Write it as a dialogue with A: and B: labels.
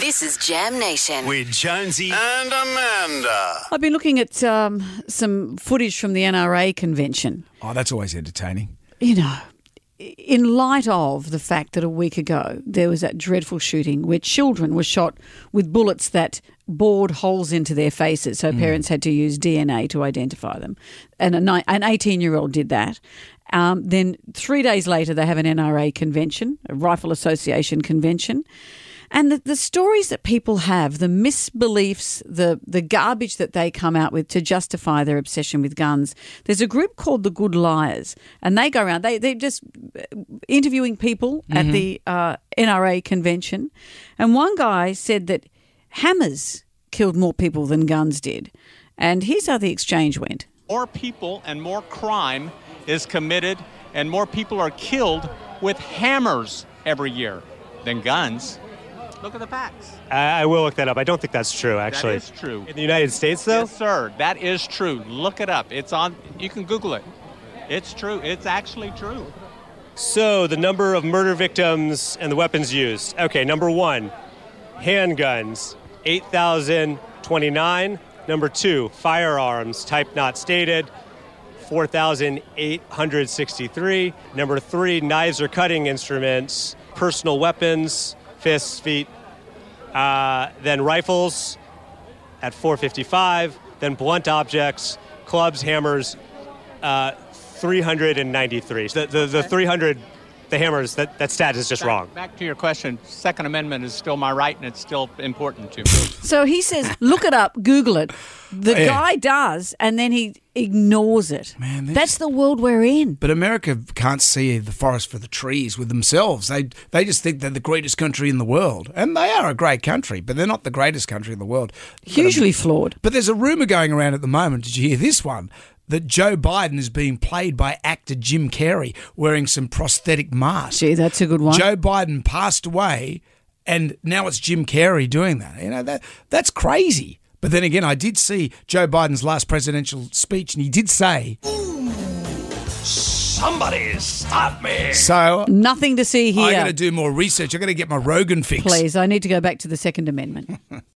A: This is Jam Nation.
B: with Jonesy and Amanda.
C: I've been looking at um, some footage from the NRA convention.
D: Oh, that's always entertaining.
C: You know, in light of the fact that a week ago there was that dreadful shooting where children were shot with bullets that bored holes into their faces, so parents had to use DNA to identify them, and a ni- an 18 year old did that. Um, then three days later, they have an NRA convention, a Rifle Association convention. And the, the stories that people have, the misbeliefs, the, the garbage that they come out with to justify their obsession with guns. There's a group called the Good Liars, and they go around, they, they're just interviewing people at the uh, NRA convention. And one guy said that hammers killed more people than guns did. And here's how the exchange went.
E: more people and more crime is committed and more people are killed with hammers every year than guns. Look at the facts.
F: I I will look that up. I don't think that's true, actually.
E: That is true.
F: In the United States, though?
E: Yes, sir. That is true. Look it up. It's on. You can Google it. It's true. It's actually true.
F: So, the number of murder victims and the weapons used. Okay, number one, handguns, 8,029. Number two, firearms, type not stated, 4,863. Number three, knives or cutting instruments, personal weapons, fists, feet. Uh, then rifles at 455. Then blunt objects, clubs, hammers, uh, 393. The, the, the 300, the hammers, that, that stat is just
E: Back-
F: wrong.
E: Back to your question. Second Amendment is still my right, and it's still important to me.
C: So he says, look it up, Google it. The
D: Yeah.
C: guy does, and then he ignores it.
D: Man, they
C: That's the world we're in.
D: But America can't see the forest for the trees with themselves. They they just think they're the greatest country in the world, and they are a great country, but they're not the greatest country in the world.
C: Hugely um, flawed.
D: But there's a rumor going around at the moment. Did you hear this one? That Joe Biden is being played by actor Jim Carrey wearing some prosthetic mask.
C: Gee, that's a good one.
D: Joe Biden passed away, and now it's Jim Carrey doing that. You know that that's crazy. But then again, I did see Joe Biden's last presidential speech, and he did say
B: Somebody stop me.
D: so.
C: Nothing to see here.
D: I got
C: here.
D: to do more research. I got to get my Rogan fix.
C: Please, I need to go back to the Second Amendment.